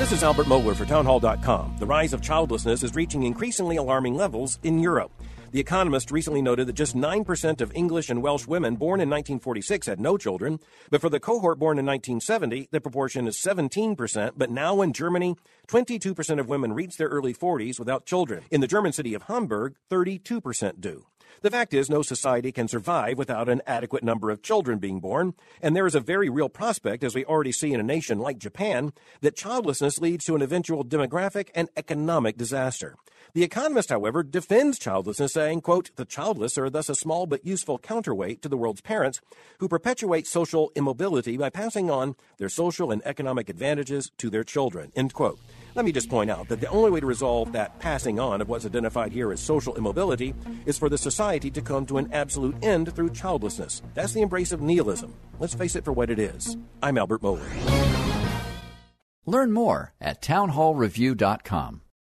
This is Albert Mohler for Townhall.com. The rise of childlessness is reaching increasingly alarming levels in Europe. The Economist recently noted that just 9% of English and Welsh women born in 1946 had no children, but for the cohort born in 1970, the proportion is 17%. But now in Germany, 22% of women reach their early 40s without children. In the German city of Hamburg, 32% do. The fact is, no society can survive without an adequate number of children being born, and there is a very real prospect, as we already see in a nation like Japan, that childlessness leads to an eventual demographic and economic disaster. The Economist, however, defends childlessness, saying, quote, the childless are thus a small but useful counterweight to the world's parents who perpetuate social immobility by passing on their social and economic advantages to their children, end quote. Let me just point out that the only way to resolve that passing on of what's identified here as social immobility is for the society to come to an absolute end through childlessness. That's the embrace of nihilism. Let's face it for what it is. I'm Albert Mohler. Learn more at townhallreview.com.